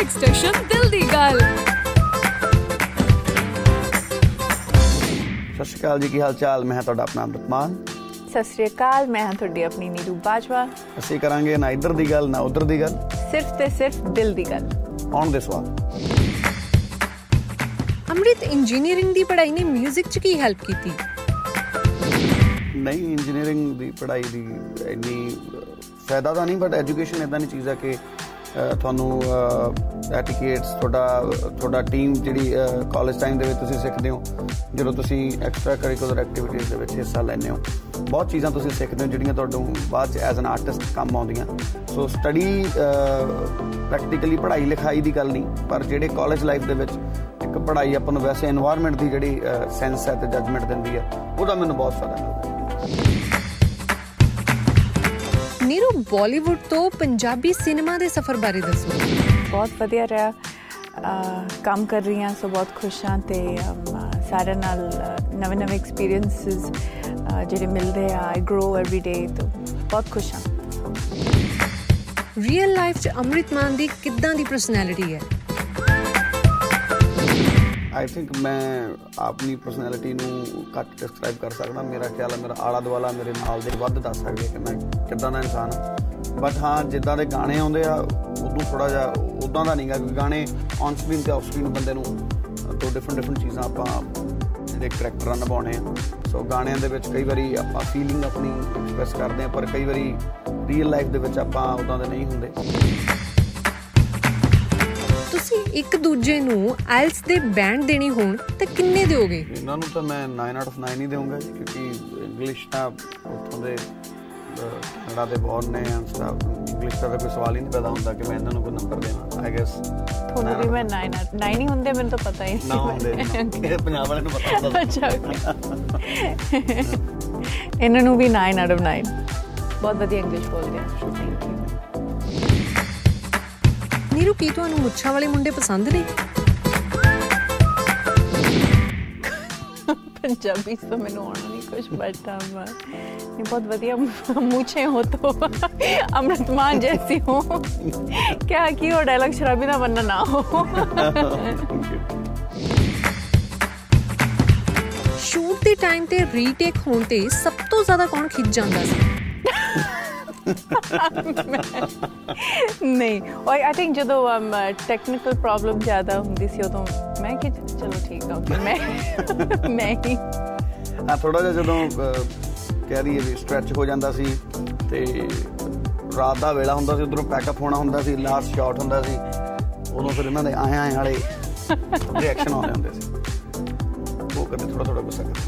Music station ਦਿਲ ਦੀ ਗੱਲ ਸਤਿ ਸ਼੍ਰੀ ਅਕਾਲ ਜੀ ਕੀ ਹਾਲ ਚਾਲ? ਮੈਂ ਤੁਹਾਡਾ ਆਪਣਾ ਅੰਮ੍ਰਿਤਮਾਨ ਸਤਿ ਸ਼੍ਰੀ ਅਕਾਲ ਮੈਂ ਹਾਂ ਤੁਹਾਡੀ ਆਪਣੀ ਨੀਰੂ ਬਾਜਵਾ। ਅਸੀਂ ਕਰਾਂਗੇ ਨਾ ਇੱਧਰ ਦੀ ਗੱਲ ਨਾ ਉੱਧਰ ਦੀ ਗੱਲ। ਸਿਰਫ ਤੇ ਸਿਰਫ ਦਿਲ ਦੀ ਗੱਲ। ਆਉਣ ਦੇ ਸਵਾਲ। ਅੰਮ੍ਰਿਤ ਇੰਜੀਨੀਅਰਿੰਗ ਦੀ ਪੜ੍ਹਾਈ ਨੇ ਮਿਊਜ਼ਿਕ 'ਚ ਕੀ ਹੈਲਪ ਕੀਤੀ? ਨਹੀਂ ਇੰਜੀਨੀਅਰਿੰਗ ਦੀ ਪੜ੍ਹਾਈ ਦੀ ਇੰਨੀ ਫਾਇਦਾ ਤਾਂ ਨਹੀਂ ਬਟ ਐਜੂਕੇਸ਼ਨ ਇਦਾਂ ਦੀ ਚੀਜ਼ ਆ ਕਿ ਤੁਹਾਨੂੰ ਐਟੀਕੇਟਸ ਤੁਹਾਡਾ ਤੁਹਾਡਾ ਟੀਮ ਜਿਹੜੀ ਕਾਲਜ ਟਾਈਮ ਦੇ ਵਿੱਚ ਤੁਸੀਂ ਸਿੱਖਦੇ ਹੋ, ਜਦੋਂ ਤੁਸੀਂ ਐਕਸਟਰਾ ਕਰਿਕੂਲਰ ਐਕਟੀਵਿਟੀਜ਼ ਦੇ ਵਿੱਚ ਹਿੱਸਾ ਲੈਂਦੇ ਹੋ। ਬਹੁਤ ਚੀਜ਼ਾਂ ਤੁਸੀਂ ਸਿੱਖਦੇ ਹੋ ਜਿਹੜੀਆਂ ਤੁਹਾਨੂੰ ਬਾਅਦ ਚ ਐਜ਼ ਐਨ ਆਰਟਿਸਟ ਕੰਮ ਆਉਂਦੀਆਂ। ਸੋ ਸਟੱਡੀ ਪ੍ਰੈਕਟੀਕਲੀ ਪੜ੍ਹਾਈ ਲਿਖਾਈ ਦੀ ਗੱਲ ਨਹੀਂ, ਪਰ ਜਿਹੜੇ ਕਾਲਜ ਲਾਈਫ ਦੇ ਵਿੱਚ ਇੱਕ ਪੜ੍ਹਾਈ ਆਪਾਂ ਨੂੰ ਵੈਸੇ এনवायरमेंट ਦੀ ਜਿਹੜੀ ਸੈਂਸ ਹੈ ਤੇ ਜਜਮੈਂਟ ਦਿੰਦੀ ਹੈ, ਉਹਦਾ ਮੈਨੂੰ ਬਹੁਤ ਫਾਇਦਾ। ਮਿਲਦਾ ਹੈ ਨੀਰੂ ਬਾਲੀਵੁੱਡ ਤੋਂ ਪੰਜਾਬੀ ਸਿਨੇਮਾ ਦੇ ਸਫ਼ਰ ਬਾਰੇ ਦੱਸੋ। ਬਹੁਤ ਵਧੀਆ ਰਿਹਾ। ਕੰਮ ਕਰ ਰਹੀ ਹਾਂ ਸੋ ਬਹੁਤ ਖੁਸ਼ ਹਾਂ ਤੇ ਸਾਰਿਆਂ ਨਾਲ ਨਵੇਂ ਨਵੇਂ ਐਕਸਪੀਰੀਐਂਸਸ ਜਿਹੜੇ ਮਿਲਦੇ ਆ ਆਈ ਗਰੋ ਐਵਰੀ ਡੇ ਤੋਂ ਬਹੁਤ ਖੁਸ਼ ਹਾਂ। ਰੀਅਲ ਲਾਈਫ 'ਚ ਅੰਮ੍ਰਿਤ ਮਾਨ ਦੀ ਕਿੱਦਾਂ ਦੀ ਪਰਸਨੈਲਿਟੀ ਹੈ? ਆਈ ਥਿੰਕ ਮੈਂ ਆਪਣੀ ਪਰਸਨੈਲਿਟੀ ਨੂੰ ਘੱਟ ਡਿਸਕ੍ਰਾਈਬ ਕਰ ਸਕਦਾ ਮੇਰਾ ਖਿਆਲ ਹੈ ਮੇਰਾ ਆਲਾ ਦੁਆਲਾ ਮੇਰੇ ਨਾਲ ਦੇ ਵੱਧ ਦੱਸ ਸਕਦੇ ਕਿ ਮੈਂ ਕਿੱਦਾਂ ਦਾ ਇਨਸਾਨ ਹਾਂ ਬਟ ਹਾਂ ਜਿੱਦਾਂ ਦੇ ਗਾਣੇ ਆਉਂਦੇ ਆ, ਉਦੋਂ ਥੋੜਾ ਜਿਹਾ ਉਦਾਂ ਦਾ ਨਹੀਂਗਾ ਕਿ ਗਾਣੇ ਔਨ ਸਕਰੀਨ ਤੇ ਆਫ ਸਕਰੀਨ ਬੰਦੇ ਨੂੰ ਦੋ ਡਿਫਰੈਂਟ ਡਿਫਰੈਂਟ ਚੀਜ਼ਾਂ ਆਪਾਂ ਜਿਹੜੇ ਕਰੈਕਟਰਾਂ ਨਿਭਾਉਣੇ ਆ। ਸੋ ਗਾਣਿਆਂ ਦੇ ਵਿੱਚ ਕਈ ਵਾਰੀ ਆਪਾਂ ਫੀਲਿੰਗ ਆਪਣੀ ਐਕਸਪ੍ਰੈਸ ਕਰਦੇ ਆ, ਪਰ ਕਈ ਵਾਰੀ ਰੀਅਲ ਲਾਈਫ ਦੇ ਵਿੱਚ ਆਪਾਂ ਉਦਾਂ ਦੇ ਨਹੀਂ ਹੁੰਦੇ। ਤੁਸੀਂ ਇੱਕ ਦੂਜੇ ਨੂੰ ਆਇਲਸ ਦੇ ਬੈਂਡ ਦੇਣੀ ਹੋਣ ਤਾਂ ਕਿੰਨੇ ਦਿਓਗੇ? ਇਹਨਾਂ ਨੂੰ ਤਾਂ ਮੈਂ 9 ਆਊਟ ਆਫ 9 ਹੀ ਦੇਵਾਂਗਾ ਜੀ ਕਿਉਂਕਿ ਇੰਗਲਿਸ਼ ਤਾਂ ਉੱਥੋਂ ਦੇ ਕੈਨੇਡਾ ਦੇ ਬੌਰਨ ਨੇ ਸਟਾਫ ਇੰਗਲਿਸ਼ ਦਾ ਤਾਂ ਕੋਈ ਸਵਾਲ ਹੀ ਨਹੀਂ ਪੈਦਾ ਹੁੰਦਾ ਕਿ ਮੈਂ ਇਹਨਾਂ ਨੂੰ ਕੋਈ ਨੰਬਰ ਦੇਵਾਂ ਆਈ ਗੈਸ ਤੁਹਾਨੂੰ ਵੀ ਮੈਂ 9 9 ਹੀ ਹੁੰਦੇ ਮੈਨੂੰ ਤਾਂ ਪਤਾ ਹੀ ਨਾ ਹੁੰਦੇ। ਇਹ ਪੰਜਾਬ ਵਾਲਿਆਂ ਨੂੰ ਪਤਾ ਹੁੰਦਾ। ਅੱਛਾ. ਇਹਨਾਂ ਨੂੰ ਵੀ 9 ਆਊਟ ਆਫ 9 ਬਹੁਤ ਵਧੀਆ ਇੰਗਲਿਸ਼ ਬੋਲਦੇ ਆ। ਨੀਰੂ ਕੀ ਤੁਹਾਨੂੰ ਮੁੱਛਾਂ ਵਾਲੇ ਮੁੰਡੇ ਪਸੰਦ ਨੇ? ਪੰਜਾਬੀ ਤੋਂ ਮੈਨੂੰ ਆਉਣਾ ਨਹੀਂ ਕੁਝ ਬਟ ਇਹ ਬਹੁਤ ਵਧੀਆ ਮੂਛੇ ਹੋ ਤੋ। ਅਮਰਤਮਾਨ ਜੈਸੀ ਹੋ। ਕਿਆ ਕੀ ਹੋ ਡਾਇਲੌਗ ਸ਼ਰਾਬੀ ਦਾ ਬੰਨਾ ਨਾ ਹੋ। ਸ਼ੂਟ ਦੇ ਟਾਈਮ ਤੇ ਰੀਟੇਕ ਹੋਣ ਤੇ ਸਭ ਤੋਂ ਜ਼ਿਆਦਾ ਕੌਣ ਖਿੱਚ ਜਾਂਦਾ ਸੀ? ਨਹੀਂ। ਆਈ ਆਈ ਥਿੰਕ ਜਦੋਂ ਟੈਕਨੀਕਲ ਪ੍ਰੋਬਲਮ ਜ਼ਿਆਦਾ ਹੁੰਦੀ ਸੀ ਉਦੋਂ ਮੈਂ ਕਿ ਚਲੋ ਠੀਕ ਆ ਓਕੇ ਮੈਂ ਮੈਂ ਹੀ ਆ ਥੋੜਾ ਜਿਹਾ ਜਦੋਂ ਕਹਿ ਰਹੀ ਹੈ ਸਟ੍ਰੈਚ ਹੋ ਜਾਂਦਾ ਸੀ ਤੇ ਰਾਤ ਦਾ ਵੇਲਾ ਹੁੰਦਾ ਸੀ, ਉਧਰੋਂ ਪੈਕਅਪ ਹੋਣਾ ਹੁੰਦਾ ਸੀ ਲਾਸਟ ਸ਼ਾਟ ਹੁੰਦਾ ਸੀ, ਉਦੋਂ ਫਿਰ ਇਹਨਾਂ ਦੇ ਆਏ ਆਏ ਵਾਲੇ ਰਿਐਕਸ਼ਨ ਆਉਂਦੇ ਹੁੰਦੇ ਸੀ। ਉਹ ਕਦੇ ਥੋੜਾ ਥੋੜਾ ਗੁੱਸਾ ਕਰਦੇ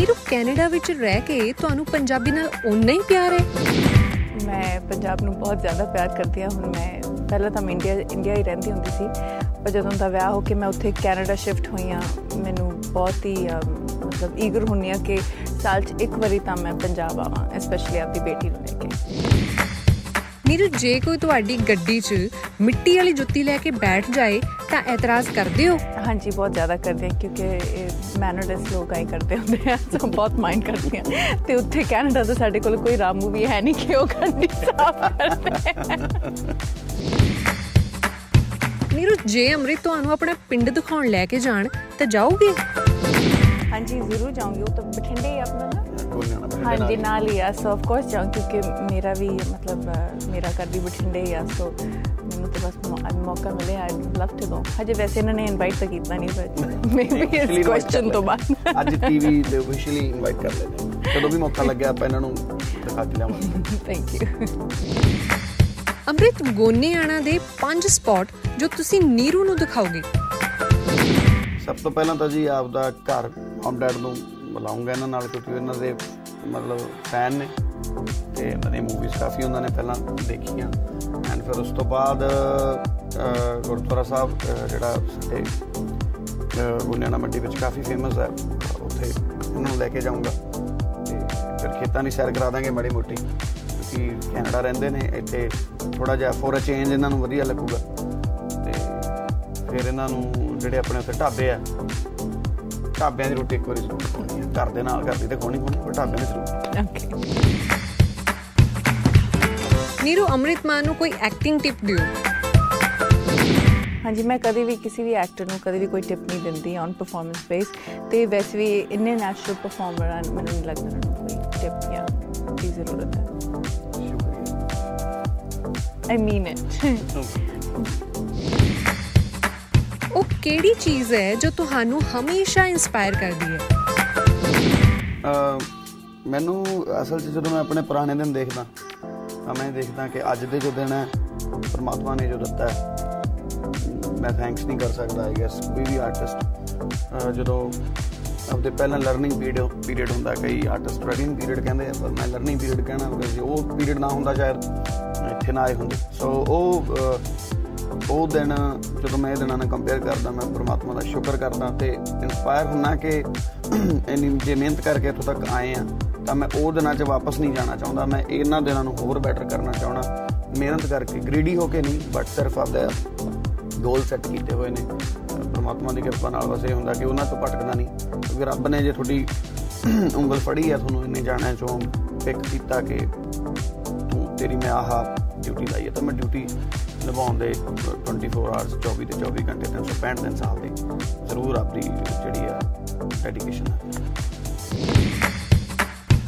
ਨੀਰੂ ਕੈਨੇਡਾ ਵਿੱਚ ਰਹਿ ਕੇ ਤੁਹਾਨੂੰ ਪੰਜਾਬੀ ਨਾਲ ਓਨਾ ਹੀ ਪਿਆਰ ਹੈ? ਮੈਂ ਪੰਜਾਬ ਨੂੰ ਬਹੁਤ ਜ਼ਿਆਦਾ ਪਿਆਰ ਕਰਦੀ ਹਾਂ। ਹੁਣ ਮੈਂ ਪਹਿਲਾਂ ਤਾਂ ਮੈਂ ਇੰਡੀਆ ਇੰਡੀਆ ਹੀ ਰਹਿੰਦੀ ਹੁੰਦੀ ਸੀ। ਪਰ ਜਦੋਂ ਦਾ ਵਿਆਹ ਹੋ ਕੇ ਮੈਂ ਉੱਥੇ ਕੈਨੇਡਾ ਸ਼ਿਫਟ ਹੋਈ ਹਾਂ ਮੈਨੂੰ ਬਹੁਤ ਹੀ ਮਤਲਬ ਈਗਰ ਹੁੰਨੀ ਆ ਕਿ ਸਾਲ 'ਚ ਇੱਕ ਵਾਰੀ ਤਾਂ ਮੈਂ ਪੰਜਾਬ ਆਵਾਂ ਸਪੈਸ਼ਲੀ ਆਪਦੀ ਬੇਟੀ ਨੂੰ ਲੈ ਕੇ। ਨੀਰੂ ਜੇ ਕੋਈ ਤੁਹਾਡੀ ਗੱਡੀ 'ਚ ਮਿੱਟੀ ਵਾਲੀ ਜੁੱਤੀ ਲੈ ਕੇ ਬੈਠ ਜਾਏ ਤਾਂ ਇਤਰਾਜ਼ ਕਰਦੇ ਹੋ? ਹਾਂਜੀ ਬਹੁਤ ਜ਼ਿਆਦਾ ਕਰਦੇ ਆ ਕਿਉਂਕਿ ਮੈਨਰਲੈਸ ਲੋਕ ਆਈ ਕਰਦੇ ਹੁੰਦੇ ਆ ਸੋ ਬਹੁਤ ਮਾਈਂਡ ਕਰਦੇ ਆ ਤੇ ਉੱਥੇ ਕੈਨੇਡਾ ਤਾਂ ਸਾਡੇ ਕੋਲ ਕੋਈ ਰਾਮੂ ਵੀ ਹੈ ਨਹੀਂ ਕਿ ਉਹ ਗੱਡੀ ਸਾਫ਼ ਕਰਦੇ ਨੀਰੂ ਜੇ ਅੰਮ੍ਰਿਤ ਤੁਹਾਨੂੰ ਆਪਣਾ ਪਿੰਡ ਦਿਖਾਉਣ ਲੈ ਕੇ ਜਾਣ ਤਾਂ ਜਾਓਗੇ? ਹਾਂਜੀ ਜ਼ਰੂਰ ਜਾਊਂਗੀ ਉਹ ਤਾਂ ਬਠਿੰਡੇ ਹੀ ਆਪਣਾ ਨਾ। ਹਾਂਜੀ ਨਾਲ ਹੀ। ਆ ਸੋ ਆਫ ਕੋਰਸ ਜਾਉਂ ਕਿਉਂਕਿ ਮੇਰਾ ਵੀ ਮਤਲਬ ਮੇਰਾ ਘਰ ਵੀ ਬਠਿੰਡੇ ਹੀ ਆ ਸੋ ਮੈਨੂੰ ਤਾਂ ਬਸ ਮੌ- ਮੌਕਾ ਮਿਲੇ ਆਈ ਲਵ ਟੂ ਗੋ ਹਜੇ ਵੈਸੇ ਇਹਨਾਂ ਨੇ ਇਨਵਾਈਟ ਤਾਂ ਕੀਤਾ ਨਹੀਂ ਪਰ ਮੇਬੀ ਇਸ ਕੁਐਸਚਨ ਤੋਂ ਬਾਅਦ। ਅੱਜ ਟੀਵੀ ਤੇ ਅਫੀਸ਼ੀਅਲੀ ਇਨਵਾਈਟ ਕਰ ਲੈਂਦੇ ਜਦੋਂ ਵੀ ਮੌਕਾ ਲੱਗਿਆ ਆਪਾਂ ਇਹਨਾਂ ਨੂੰ ਦਿਖਾ ਕੇ ਲਿਆਵਾਂਗੇ ਥੈਂਕ ਯੂ ਅੰਮ੍ਰਿਤ ਗੋਨੇਆਣਾ ਦੇ ਪੰਜ ਸਪੌਟ ਜੋ ਤੁਸੀਂ ਨੀਰੂ ਨੂੰ ਦਿਖਾਓਗੇ। ਸਭ ਤੋਂ ਪਹਿਲਾਂ ਤਾਂ ਜੀ ਆਪਦਾ ਘਰ ਮਮ ਡੈਡ ਨੂੰ ਬੁਲਾਉਂਗਾ ਇਹਨਾਂ ਨਾਲ ਕਿਉਂਕਿ ਇਹਨਾਂ ਦੇ ਮਤਲਬ ਫੈਨ ਨੇ। ਤੇ ਇਹਨਾਂ ਦੀ ਮੂਵੀਜ਼ ਕਾਫੀ ਉਹਨਾਂ ਨੇ ਪਹਿਲਾਂ ਦੇਖੀਆਂ। ਐਂਡ ਫਿਰ ਉਸ ਤੋਂ ਬਾਅਦ ਅਹ, ਗੁਰਦੁਆਰਾ ਸਾਹਿਬ ਅਹ, ਜਿਹੜਾ ਸਾਡੇ ਅਹ, ਗੁਨਿਆਣਾ ਮੰਡੀ ਵਿੱਚ ਕਾਫੀ ਫੇਮਸ ਹੈ। ਉੱਥੇ ਇਹਨਾਂ ਨੂੰ ਲੈ ਕੇ ਜਾਊਂਗਾ। ਤੇ ਫਿਰ ਖੇਤਾਂ ਦੀ ਸੈਰ ਕਰਾ ਦਾਂਗੇ ਮਾੜੀ ਮੋਟੀ। ਕਿਉਂਕਿ ਕੈਨੇਡਾ ਰਹਿੰਦੇ ਨੇ ਇੱਥੇ ਥੋੜਾ ਜਿਹਾ ਫੋਰ ਅ ਚੇਂਜ ਇਹਨਾਂ ਨੂੰ ਵਧੀਆ ਲੱਗੂਗਾ। ਤੇ ਫਿਰ ਇਹਨਾਂ ਨੂੰ ਜਿਹੜੇ ਆਪਣੇ ਉੱਥੇ ਢਾਬੇ ਆ ਢਾਬਿਆਂ ਦੀ ਰੋਟੀ ਇੱਕ ਵਾਰੀ ਜ਼ਰੂਰ ਖਾਣੀ ਹੈ ਘਰ ਦੇ ਨਾਲ ਘਰ ਦੀ ਤੇ ਖਾਣੀ ਖਾਣੀ ਪਰ ਢਾਬਿਆਂ ਦੀ ਜ਼ਰੂਰ। ਓਕੇ ਨੀਰੂ ਅੰਮ੍ਰਿਤ ਮਾਨ ਨੂੰ ਕੋਈ ਐਕਟਿੰਗ ਟਿਪ ਦਿਓ। ਹਾਂਜੀ ਮੈਂ ਕਦੇ ਵੀ ਕਿਸੇ ਵੀ ਐਕਟਰ ਨੂੰ ਕਦੇ ਵੀ ਕੋਈ ਟਿਪ ਨਹੀਂ ਦਿੰਦੀ ਔਨ ਪਰਫਾਰਮੈਂਸ ਬੇਸ ਤੇ ਵੈਸੇ ਵੀ ਇੰਨੇ ਨੈਚੁਰਲ ਪਰਫਾਰਮਰ ਹਨ ਮੈਨੂੰ ਨਹੀਂ ਲੱਗਦਾ ਉਹਨਾਂ ਨੂੰ ਕੋਈ ਟਿਪ ਜਾਂ ਦੀ ਜ਼ਰੂਰਤ ਹੈ। ਆਈ ਮੀਨ ਇਟ ਉਹ ਕਿਹੜੀ ਚੀਜ਼ ਹੈ ਜੋ ਤੁਹਾਨੂੰ ਹਮੇਸ਼ਾ ਇਨਸਪਾਇਰ ਕਰਦੀ ਹੈ? ਮੈਨੂੰ ਅਸਲ 'ਚ ਜਦੋਂ ਮੈਂ ਆਪਣੇ ਪੁਰਾਣੇ ਦਿਨ ਦੇਖਦਾ ਤਾਂ ਮੈਂ ਦੇਖਦਾ ਕਿ ਅੱਜ ਦੇ ਜੋ ਦਿਨ ਹੈ ਪਰਮਾਤਮਾ ਨੇ ਜੋ ਦਿੱਤਾ ਹੈ ਮੈਂ ਥੈਂਕਸ ਨਹੀਂ ਕਰ ਸਕਦਾ ਆਈ ਗੈਸ ਕੋਈ ਵੀ ਆਰਟਿਸਟ ਜਦੋਂ ਆਪਦੇ ਪਹਿਲਾਂ ਲਰਨਿੰਗ ਪੀਰੀਅਡ ਪੀਰੀਅਡ ਹੁੰਦਾ ਕਈ ਆਰਟਿਸਟ ਰਨਿੰਗ ਪੀਰੀਅਡ ਕਹਿੰਦੇ ਆ ਪਰ ਮੈਂ ਲਰਨਿੰਗ ਪੀਰੀਅਡ ਕਹਿਣਾ because ਜੇ ਉਹ ਪੀਰੀਅਡ ਨਾ ਹੁੰਦਾ ਸ਼ਾਇਦ ਇੱਥੇ ਨਾ ਆਏ ਹੁੰਦੇ। ਸੋ ਉਹ ਅਹ, ਉਹ ਦਿਨ ਜਦੋਂ ਮੈਂ ਇਹ ਦਿਨਾਂ ਨਾਲ ਕੰਪੇਅਰ ਕਰਦਾ, ਮੈਂ ਪ੍ਰਮਾਤਮਾ ਦਾ ਸ਼ੁਕਰ ਕਰਦਾ ਤੇ ਇਨਸਪਾਇਰ ਹੁੰਨਾ ਕਿ ਇੰਨੀ ਜੇ ਮਿਹਨਤ ਕਰਕੇ ਇੱਥੋਂ ਤੱਕ ਆਏ ਆ, ਤਾਂ ਮੈਂ ਉਹ ਦਿਨਾਂ 'ਚ ਵਾਪਸ ਨਹੀਂ ਜਾਣਾ ਚਾਹੁੰਦਾ। ਮੈਂ ਇਹਨਾਂ ਦਿਨਾਂ ਨੂੰ ਹੋਰ ਬੈਟਰ ਕਰਨਾ ਚਾਹਣਾ ਮਿਹਨਤ ਕਰਕੇ ਗ੍ਰੀਡੀ ਹੋ ਕੇ ਨਹੀਂ ਬਟ ਸਿਰਫ ਆਪਦਾ ਗੋਲ ਸੈੱਟ ਕੀਤੇ ਹੋਏ ਨੇ। ਪ੍ਰਮਾਤਮਾ ਦੀ ਕਿਰਪਾ ਨਾਲ ਬਸ ਇਹ ਹੁੰਦਾ ਕਿ ਉਹਨਾਂ ਤੋਂ ਭਟਕਦਾ ਨਹੀਂ। ਕਿਉਂਕਿ ਰੱਬ ਨੇ ਜੇ ਤੁਹਾਡੀ ਉਂਗਲ ਫੜੀ ਹੈ ਤੁਹਾਨੂੰ ਇੰਨੇ ਜਾਣਿਆਂ ਚੋਂ ਪਿਕ ਕੀਤਾ ਕਿ ਤੂੰ ਤੇਰੀ ਮੈਂ ਆਹ ਡਿਊਟੀ ਲਾਈ ਹੈ। ਤਾਂ ਮੈਂ ਡਿਊਟੀ ਨਿਭਾਉਣ ਦੇ 24 ਆਵਰਸ 24 ਤੇ 24 ਘੰਟੇ 365 ਦਿਨ ਸਾਲ ਦੇ ਜ਼ਰੂਰ ਆਪਣੀ ਜਿਹੜੀ ਆ ਡੈਡੀਕੇਸ਼ਨ ਹੈ।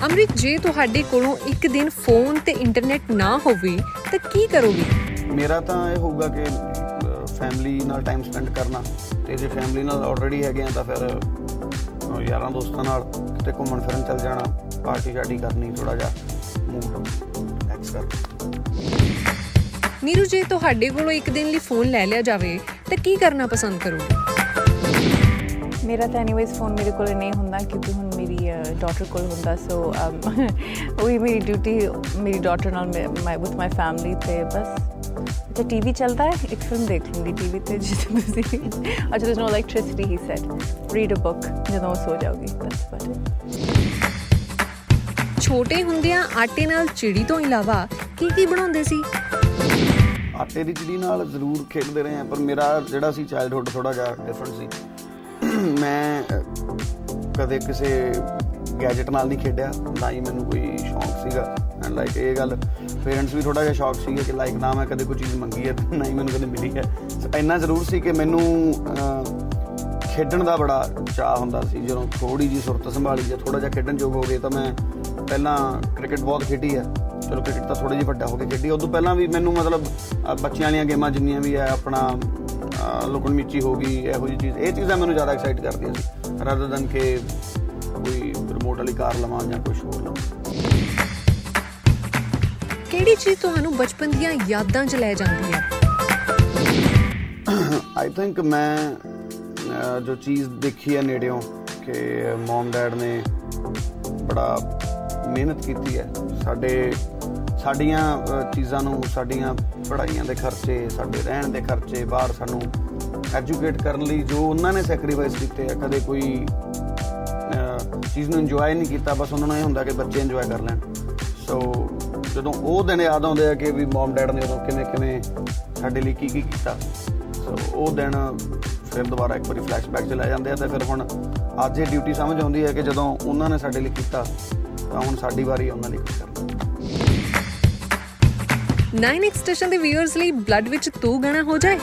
ਅੰਮ੍ਰਿਤ ਜੇ ਤੁਹਾਡੇ ਕੋਲੋਂ ਇੱਕ ਦਿਨ ਫੋਨ ਤੇ ਇੰਟਰਨੈਟ ਨਾ ਹੋਵੇ ਤਾਂ ਕੀ ਕਰੋਗੇ? ਮੇਰਾ ਤਾਂ ਇਹ ਹੋਊਗਾ ਕਿ ਫੈਮਿਲੀ ਨਾਲ ਟਾਈਮ ਸਪੈਂਡ ਕਰਨਾ। ਤੇ ਜੇ ਫੈਮਿਲੀ ਨਾਲ ਆਲਰੇਡੀ ਹੈਗੇ ਆ ਤਾਂ ਫਿਰ ਯਾਰਾਂ ਦੋਸਤਾਂ ਨਾਲ ਕਿਤੇ ਘੁੰਮਣ ਫਿਰਨ ਚੱਲ ਜਾਣਾ ਪਾਰਟੀ ਸ਼ਾਰਟੀ ਕਰਨੀ ਥੋੜਾ ਜਿਹਾ। ਮੂਡ ਰਿਲੈਕਸ ਕਰ ਨੀਰੂ, ਜੇ ਤੁਹਾਡੇ ਕੋਲੋਂ ਇੱਕ ਦਿਨ ਲਈ ਫੋਨ ਲੈ ਲਿਆ ਜਾਵੇ, ਤਾਂ ਕੀ ਕਰਨਾ ਪਸੰਦ ਕਰੋਗੇ? ਮੇਰਾ ਤਾਂ ਐਨੀਵੇਜ਼ ਫੋਨ ਮੇਰੇ ਕੋਲ ਨਹੀਂ ਹੁੰਦਾ, ਕਿਉਂਕਿ ਹੁਣ ਮੇਰੀ ਡਾਟਰ ਕੋਲ ਹੁੰਦਾ ਸੋ ਉਹ ਵੀ ਮੇਰੀ ਡਿਊਟੀ ਮੇਰੀ ਡਾਟਰ ਨਾਲ ਮੈਂ ਵਿਦ ਮਾਈ ਫੈਮਿਲੀ ਤੇ ਬਸ। ਤੇ ਟੀਵੀ ਚੱਲਦਾ ਹੈ, ਇੱਕ ਫਿਲਮ ਦੇਖ ਲੂੰਗੀ ਟੀਵੀ ਤੇ, ਜਿੱਥੇ ਤੁਸੀਂ, ਅੱਛਾ, there's no electricity, he said. Read a book, ਜਦੋਂ ਉਹ ਸੋ ਜਾਊਗੀ, that's about it ਛੋਟੇ ਹੁੰਦਿਆਂ ਆਟੇ ਨਾਲ ਚਿੜੀ ਤੋਂ ਇਲਾਵਾ ਕੀ ਕੀ ਬਣਾਉਂਦੇ ਸੀ? ਆਟੇ ਦੀ ਚਿੜੀ ਨਾਲ ਜ਼ਰੂਰ ਖੇਡਦੇ ਰਹੇ ਆ ਪਰ ਮੇਰਾ ਜਿਹੜਾ ਸੀ ਚਾਈਲਡਹੁੱਡ ਥੋੜਾ ਜਿਹਾ ਡਿਫਰੈਂਟ ਸੀ। ਮੈਂ ਅਹ, ਕਦੇ ਕਿਸੇ ਗੈਜਟ ਨਾਲ ਨਹੀਂ ਖੇਡਿਆ ਨਾ ਹੀ ਮੈਨੂੰ ਕੋਈ ਸ਼ੌਂਕ ਸੀਗਾ। ਐਂਡ ਲਾਈਕ ਇਹ ਗੱਲ ਪੇਰੈਂਟਸ ਵੀ ਥੋੜਾ ਜਿਹਾ ਸ਼ੌਕ ਸੀਗਾ ਕਿ ਲਾਈਕ ਨਾ ਮੈਂ ਕਦੇ ਕੋਈ ਚੀਜ਼ ਮੰਗੀ ਹੈ ਤੇ ਨਾ ਹੀ ਮੈਨੂੰ ਕਦੇ ਮਿਲੀ ਹੈ। So, ਇੰਨਾ ਜ਼ਰੂਰ ਸੀ ਕਿ ਮੈਨੂੰ ਅਹ, ਖੇਡਣ ਦਾ ਬੜਾ ਚਾਹ ਹੁੰਦਾ ਸੀ। ਜਦੋਂ ਥੋੜੀ ਜੀ ਸੁਰਤ ਸੰਭਾਲੀ ਜਾਂ ਥੋੜਾ ਜਿਹਾ ਖੇਡਣ ਯੋਗ ਹੋ ਗਏ ਤਾਂ ਮੈਂ ਪਹਿਲਾਂ ਕ੍ਰਿਕਟ ਬਹੁਤ ਖੇਡੀ ਹੈ ਚਲੋ ਕ੍ਰਿਕਟ ਤਾਂ ਥੋੜੀ ਜਿਹੀ ਵੱਡਾ ਹੋ ਕੇ ਖੇਡੀ। ਉਦੋਂ ਪਹਿਲਾਂ ਵੀ ਮੈਨੂੰ ਮਤਲਬ ਬੱਚਿਆਂ ਵਾਲੀਆਂ ਗੇਮਾਂ ਜਿੰਨੀਆਂ ਵੀ ਹੈ ਆਪਣਾ ਲੁਕਣ ਮਿੱਚੀ ਹੋ ਗਈ ਇਹੋ ਜਿਹੀ ਚੀਜ਼ ਇਹ ਚੀਜ਼ਾਂ ਮੈਨੂੰ ਜ਼ਿਆਦਾ ਐਕਸਾਈਟ ਕਰਦੀਆਂ ਸੀ। ਰਾਦਰ ਦਨ ਕਿ ਕੋਈ ਰਿਮੋਟ ਵਾਲੀ ਕਾਰ ਲਵਾਂ ਜਾਂ ਕੁਝ ਹੋਰ ਲਵਾਂ। ਕਿਹੜੀ ਚੀਜ਼ ਤੁਹਾਨੂੰ ਬਚਪਨ ਦੀਆਂ ਯਾਦਾਂ 'ਚ ਲੈ ਜਾਂਦੀ ਹੈ? ਆਈ ਥਿੰਕ ਮੈਂ ਜੋ ਚੀਜ਼ ਦੇਖੀ ਹੈ ਨੇੜਿਓਂ ਕਿ ਮਮ ਡੈਡ ਨੇ ਬੜਾ ਮਿਹਨਤ ਕੀਤੀ ਹੈ। ਸਾਡੇ ਸਾਡੀਆਂ ਅਹ, ਚੀਜ਼ਾਂ ਨੂੰ ਸਾਡੀਆਂ ਪੜ੍ਹਾਈਆਂ ਦੇ ਖਰਚੇ ਸਾਡੇ ਰਹਿਣ ਦੇ ਖਰਚੇ ਬਾਹਰ ਸਾਨੂੰ ਐਜੂਕੇਟ ਕਰਨ ਲਈ ਜੋ ਉਹਨਾਂ ਨੇ ਸੈਕਰੀਫਾਈਸ ਕੀਤੇ ਆ ਕਦੇ ਕੋਈ ਅਹ, ਚੀਜ਼ ਨੂੰ ਇੰਜੋਏ ਨਹੀਂ ਕੀਤਾ ਬਸ ਉਹਨਾਂ ਨੂੰ ਇਹ ਹੁੰਦਾ ਕਿ ਬੱਚੇ ਇੰਜੋਏ ਕਰ ਲੈਣ। ਸੋ ਜਦੋਂ ਉਹ ਦਿਨ ਯਾਦ ਆਉਂਦੇ ਆ ਕਿ ਵੀ ਮਮ ਡੈਡ ਨੇ ਉਦੋਂ ਕਿਵੇਂ ਕਿਵੇਂ ਸਾਡੇ ਲਈ ਕੀ ਕੀ ਕੀਤਾ ਸੋ ਉਹ ਦਿਨ ਫਿਰ ਦੁਬਾਰਾ ਇੱਕ ਵਾਰੀ ਫਲੈਸ਼ਬੈਕ ਚ ਲੈ ਜਾਂਦੇ ਆ ਤੇ ਫਿਰ ਹੁਣ ਅੱਜ ਇਹ ਡਿਊਟੀ ਸਮਝ ਆਉਂਦੀ ਹੈ ਕਿ ਜਦੋਂ ਉਹਨਾਂ ਨੇ ਸਾਡੇ ਲਈ ਕੀਤਾ ਤਾਂ ਹੁਣ ਸਾਡੀ ਵਾਰੀ ਉਹਨਾਂ ਲਈ ਕੁਝ ਕਰਨਾ। 9x ਸਟੇਸ਼ਨ ਦੇ ਵਿਊਅਰਸ ਲਈ ਬਲੱਡ ਵਿੱਚ ਤੂੰ ਗਾਣਾ ਹੋ ਜਾਏ।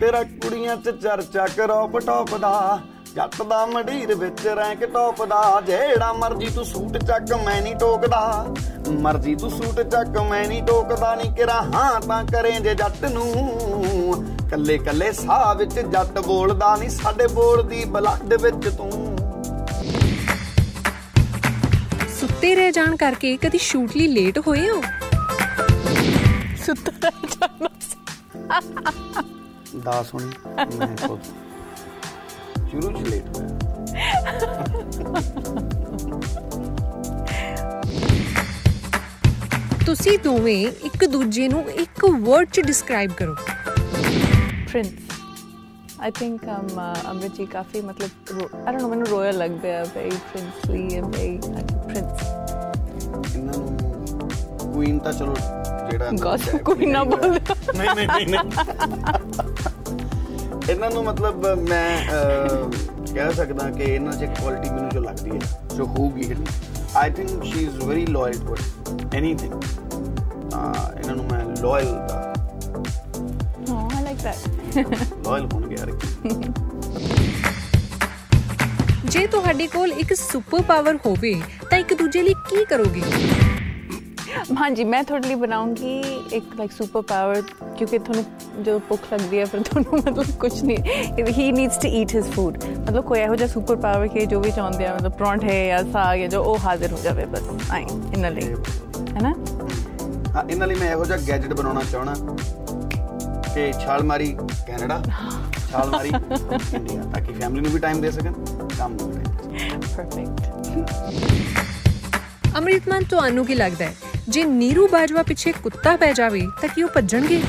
ਤੇਰਾ ਕੁੜੀਆਂ ਚ ਚਰਚਾ ਕਰੋ ਟੌਪ ਦਾ ਜੱਟ ਦਾ ਮੰਡੀਰ ਵਿੱਚ ਰੈਂਕ ਟੌਪ ਦਾ ਜਿਹੜਾ ਮਰਜ਼ੀ ਤੂੰ ਸੂਟ ਚੱਕ ਮੈਂ ਨਹੀਂ ਟੋਕਦਾ। ਮਰਜ਼ੀ ਤੂੰ ਸੂਟ ਚੱਕ ਮੈਂ ਨਹੀਂ ਟੋਕਦਾ ਨਹੀਂ ਕਿਰਾ ਹਾਂ ਤਾਂ ਕਰੇ ਜੇ ਜੱਟ ਨੂੰ। ਕੱਲੇ ਕੱਲੇ ਸਾਹ ਵਿੱਚ ਜੱਟ ਬੋਲਦਾ ਨਹੀਂ ਸਾਡੇ ਬੋਲਦੀ ਬਲੱਡ ਵਿੱਚ ਤੂੰ। ਸੁੱਤੇ ਰਹਿ ਜਾਣ ਕਰਕੇ ਕਦੀ ਸ਼ੂਟ ਲਈ ਲੇਟ ਹੋਏ ਹੋ? ਸੁੱਤਾ ਜਾਣਾ ਸੀ ਦਾ ਸੁਣੀ ਮੈਂ ਖੁਦ। ਸ਼ੁਰੂ ਚ ਲੇਟ ਹੋਇਆ। ਤੁਸੀਂ ਦੋਵੇਂ ਇੱਕ ਦੂਜੇ ਨੂੰ ਇੱਕ ਵਰਡ 'ਚ ਡਿਸਕ੍ਰਾਈਬ ਕਰੋ। ਪ੍ਰਿੰਸ ਆਈ ਥਿੰਕ ਅਮ ਅਮਰਿਤ ਜੀ ਕਾਫੀ ਮਤਲਬ ਆਈ ਡੋਨਟ ਨੋ ਮੈਨੂੰ ਰੋਇਲ ਲੱਗਦਾ ਹੈ very princely and very prince ਇਹਨਾਂ ਨੂੰ ਕੁਈਨ ਤਾਂ ਚਲੋ ਜਿਹੜਾ Gossip queen ਨਾ ਬੋਲ। ਨਹੀਂ ਨਹੀਂ ਨਹੀਂ ਨਹੀਂ ਇਹਨਾਂ ਨੂੰ ਮਤਲਬ ਮੈਂ ਅਹ, ਕਹਿ ਸਕਦਾ ਕਿ ਇਹਨਾਂ 'ਚ ਇੱਕ ਕੁਆਲਿਟੀ ਮੈਨੂੰ ਜੋ ਲੱਗਦੀ ਹੈ ਜੋ ਹੋਊਗੀ hidden I think she is very loyal to anything ਤਾਂ ਇਹਨਾਂ ਨੂੰ ਮੈਂ ਲਾਇਲ ਦਾ Oh, I like that. Loyal ਹੋਣਗੇ ਯਾਰ ਜੇ ਤੁਹਾਡੇ ਕੋਲ ਇੱਕ ਸੁਪਰ ਪਾਵਰ ਹੋਵੇ ਤਾਂ ਇੱਕ ਦੂਜੇ ਲਈ ਕੀ ਕਰੋਗੇ? ਹਾਂਜੀ ਮੈਂ ਤੁਹਾਡੇ ਲਈ ਬਣਾਉਂਗੀ ਇੱਕ ਲਾਈਕ ਸੁਪਰ ਪਾਵਰ ਕਿਉਂਕਿ ਤੁਹਾਨੂੰ ਜਦੋਂ ਭੁੱਖ ਲੱਗਦੀ ਹੈ ਫਿਰ ਤੁਹਾਨੂੰ ਮਤਲਬ ਕੁਝ ਨਹੀਂ। He needs to eat his food ਮਤਲਬ ਕੋਈ ਇਹੋ ਜਿਹਾ ਸੁਪਰ ਪਾਵਰ ਕਿ ਜੋ ਵੀ ਚਾਹੁੰਦੇ ਆ ਮਤਲਬ ਪਰੌਂਠੇ ਜਾਂ ਸਾਗ ਜਾਂ ਜੋ ਉਹ ਹਾਜ਼ਰ ਹੋ ਜਾਵੇ ਬਸ ਆਈ ਇਹਨਾਂ ਲਈ। ਹੈਨਾ ਹਾਂ ਇਹਨਾਂ ਲਈ ਮੈਂ ਇਹੋ ਜਿਹਾ ਗੈਜਟ ਬਣਾਉਣਾ ਚਾਹਣਾ। ਕਿ ਛਾਲ ਮਾਰੀ ਕੈਨੇਡਾ ਛਾਲ ਮਾਰੀ ਇੰਡੀਆ ਤਾਂ ਕਿ ਫੈਮਿਲੀ ਨੂੰ ਵੀ ਟਾਈਮ ਦੇ ਸਕਣ ਕੰਮ ਨੂੰ। ਪਰਫੈਕਟ ਅੰਮ੍ਰਿਤਮਾਨ ਤੁਹਾਨੂੰ ਕੀ ਲੱਗਦਾ ਹੈ? ਜੇ ਨੀਰੂ ਬਾਜਵਾ ਪਿੱਛੇ ਕੁੱਤਾ ਪੈ ਜਾਵੇ ਤਾਂ ਕੀ ਉਹ ਭੱਜਣਗੇ?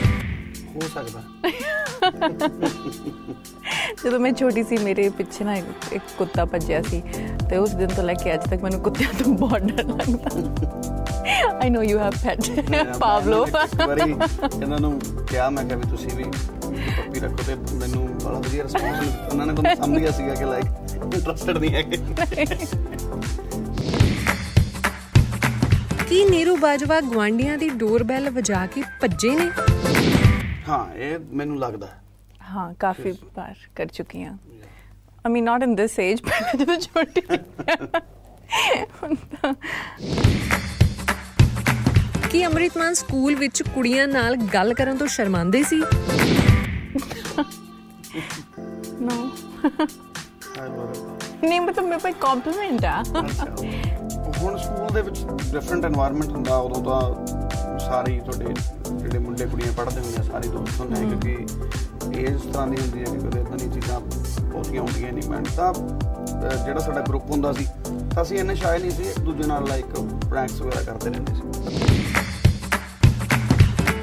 ਹੋ ਸਕਦਾ। ਜਦੋਂ ਮੈਂ ਛੋਟੀ ਸੀ ਮੇਰੇ ਪਿੱਛੇ ਨਾ ਇੱਕ ਇੱਕ ਕੁੱਤਾ ਭੱਜਿਆ ਸੀ ਤੇ ਉਸ ਦਿਨ ਤੋਂ ਲੈ ਕੇ ਅੱਜ ਤੱਕ ਮੈਨੂੰ ਕੁੱਤਿਆਂ ਤੋਂ ਬਹੁਤ ਡਰ ਲੱਗਦਾ। I know you have pet ਇੱਕ ਵਾਰੀ ਇਹਨਾਂ ਨੂੰ ਕਿਹਾ ਮੈਂ ਕਿਹਾ ਵੀ ਤੁਸੀਂ ਵੀ ਪੱਪੀ ਰੱਖੋ ਤੇ ਮੈਨੂੰ ਬੜਾ ਵਧੀਆ ਰਿਸਪੌਂਸ ਮਿਲਿਆ। ਉਹਨਾਂ ਨੇ ਤੁਹਾਨੂੰ ਸਮਝ ਗਿਆ ਸੀਗਾ ਕਿ ਲਾਈਕ ਇੰਟਰਸਟਡ ਨਹੀਂ ਹੈਗੇ। ਕੀ ਨੀਰੂ ਬਾਜਵਾ ਗਵਾਂਡੀਆਂ ਦੀ ਡੋਰਬੈਲ ਵਜਾ ਕੇ ਭੱਜੇ ਨੇ? ਹਾਂ ਇਹ ਮੈਨੂੰ ਲੱਗਦਾ। ਹੈ। ਹਾਂ ਕਾਫੀ ਬਾਰ ਕਰ ਚੁੱਕੀ ਹਾਂ। ਆਈ ਮੀਨ ਨਾਟ ਇਨ ਦਿਸ ਏਜ ਪਰ ਜਦੋਂ ਛੋਟੀ ਹੁਣ ਤਾਂ ਕੀ ਅਮ੍ਰਿਤਮਾਨ ਸਕੂਲ ਵਿੱਚ ਕੁੜੀਆਂ ਨਾਲ ਗੱਲ ਕਰਨ ਤੋਂ ਸ਼ਰਮਾਉਂਦੇ ਸੀ? ਨੋ ਨਹੀਂ ਮਤਲਬ ਮੇਰੇ ਕੋਲ ਕੰਪਲੀਮੈਂਟ ਆ। ਹੁਣ ਸਕੂਲ ਦੇ ਵਿੱਚ ਡਿਫਰੈਂਟ এনवायरमेंट ਹੁੰਦਾ ਉਦੋਂ ਤਾਂ ਸਾਰੇ ਤੁਹਾਡੇ ਜਿਹੜੇ ਮੁੰਡੇ ਕੁੜੀਆਂ ਪੜ੍ਹਦੇ ਹੁੰਦੇ ਆ ਸਾਰੇ ਦੋਸਤ ਹੁੰਦੇ ਆ ਕਿਉਂਕਿ ਇਹ ਇਸ ਤਰ੍ਹਾਂ ਦੀ ਹੁੰਦੀ ਹੈ ਕਿ ਕਦੇ ਇਦਾਂ ਦੀ ਚੀਜ਼ਾਂ ਬਹੁਤੀਆਂ ਹੁੰਦੀਆਂ ਨਹੀਂ। ਮੈਂ ਤਾਂ ਜਿਹੜਾ ਸਾਡਾ ਗਰੁੱਪ ਹੁੰਦਾ ਸੀ ਅਸੀਂ ਇੰਨੇ ਸ਼ਾਇਰ ਨਹੀਂ ਸੀ ਇੱਕ ਦੂਜੇ ਨਾਲ ਲਾਈਕ ਪ੍ਰੈਂਕਸ ਵਗੈਰਾ ਕਰਦੇ ਰਹਿੰਦੇ ਸੀ।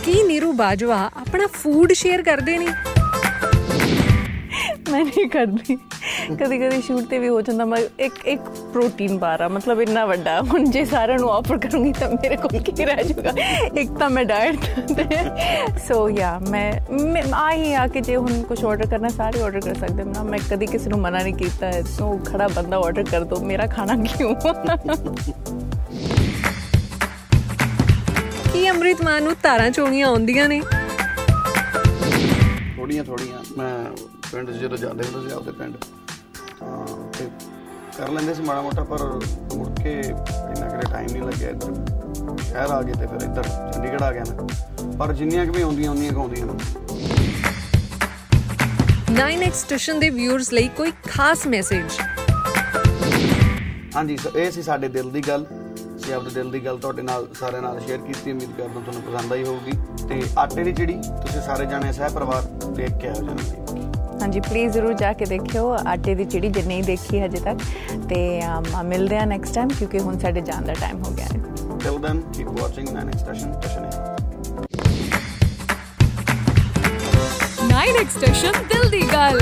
ਕੀ ਨੀਰੂ ਬਾਜਵਾ, ਆਪਣਾ ਫੂਡ ਸ਼ੇਅਰ ਕਰਦੇ ਨੇ? ਮੈਂ ਨਹੀਂ ਕਰਦੀ। ਕਦੀ ਕਦੀ ਸ਼ੂਟ ਤੇ ਵੀ ਹੋ ਜਾਂਦਾ, ਮੈਂ ਇੱਕ ਇੱਕ ਪ੍ਰੋਟੀਨ ਬਾਰ ਆ, ਮਤਲਬ ਇੰਨਾ ਵੱਡਾ। ਹੁਣ ਜੇ ਸਾਰਿਆਂ ਨੂੰ ਆਫਰ ਕਰੂੰਗੀ ਤਾਂ ਮੇਰੇ ਕੋਲ ਕੀ ਰਹਿ ਜਾਊਗਾ? ਇੱਕ ਤਾਂ ਮੈਂ ਡਾਈਟ ਤੇ। ਸੋ ਯਾ ਮੈਂ ਮੈਂ, ਆਹੀ ਆ ਕਿ ਜੇ ਹੁਣ ਕੁਝ ਆਰਡਰ ਕਰਨਾ, ਸਾਰੇ ਆਰਡਰ ਕਰ ਸਕਦੇ ਨਾ, ਮੈਂ ਕਦੀ ਕਿਸੇ ਨੂੰ ਮਨਾ ਨਹੀਂ ਕੀਤਾ। ਹੈ ਤੋ ਖੜਾ ਬੰਦਾ ਆਰਡਰ ਕਰ ਦੋ, ਮੇਰਾ ਖਾਣਾ ਕਿਉਂ? ਕੀ ਅੰਮ੍ਰਿਤਮਾਨ ਨੂੰ ਤਾਰਾਂ ਚੋਣੀਆਂ ਆਉਂਦੀਆਂ ਨੇ? ਥੋੜੀਆਂ ਥੋੜੀਆਂ ਮੈਂ ਪਿੰਡ ਜਦੋਂ ਜਾਂਦੇ ਹੁੰਦੇ ਸੀ ਆਪਦੇ ਪਿੰਡ। ਤਾਂ ਕਰ ਲੈਂਦੇ ਸੀ ਮਾੜਾ ਮੋਟਾ ਪਰ ਮੁੜ ਕੇ ਇੰਨਾ ਕਰੇ ਟਾਈਮ ਨਹੀਂ ਲੱਗਿਆ ਇੱਧਰ। ਸ਼ਹਿਰ ਆ ਗਏ ਤੇ ਫਿਰ ਇੱਧਰ ਚੰਡੀਗੜ੍ਹ ਆ ਗਿਆ ਮੈਂ। ਪਰ ਜਿੰਨੀਆਂ ਕਿ ਵੀ ਆਉਂਦੀਆਂ ਆਉਂਦੀਆਂ ਗਾਉਂਦੀਆਂ ਨੇ 9x ਸਟੇਸ਼ਨ ਦੇ ਵਿਊਅਰਸ ਲਈ ਕੋਈ ਖਾਸ ਮੈਸੇਜ ਹਾਂਜੀ ਸੋ ਇਹ ਸੀ ਸਾਡੇ ਦਿਲ ਦੀ ਗੱਲ। ਅਸੀਂ ਆਪਦੇ ਦਿਲ ਦੀ ਗੱਲ ਤੁਹਾਡੇ ਨਾਲ ਸਾਰਿਆਂ ਨਾਲ ਸ਼ੇਅਰ ਕੀਤੀ ਉਮੀਦ ਕਰਦਾ ਤੁਹਾਨੂੰ ਪਸੰਦ ਆਈ ਹੋਊਗੀ। ਤੇ ਆਟੇ ਦੀ ਚਿੜੀ ਤੁਸੀਂ ਸਾਰੇ ਜਾਣੇ ਸਹਿ ਪਰਿਵਾਰ ਦੇਖ ਕੇ ਆਇਓ ਜਨਮ ਹਾਂਜੀ ਪਲੀਜ਼ ਜ਼ਰੂਰ ਜਾ ਕੇ ਦੇਖਿਓ ਆਟੇ ਦੀ ਚਿੜੀ ਜੇ ਨਹੀਂ ਦੇਖੀ ਹਜੇ ਤੱਕ। ਤੇ ਮਿਲਦੇ ਆ ਨੈਕਸਟ ਟਾਈਮ ਕਿਉਂਕਿ ਹੁਣ ਸਾਡੇ ਜਾਣ ਦਾ ਟਾਈਮ ਹੋ ਗਿਆ ਹੈ। Till then, keep watching Nine Station. Station 9x station ਦਿਲ ਦੀ ਗੱਲ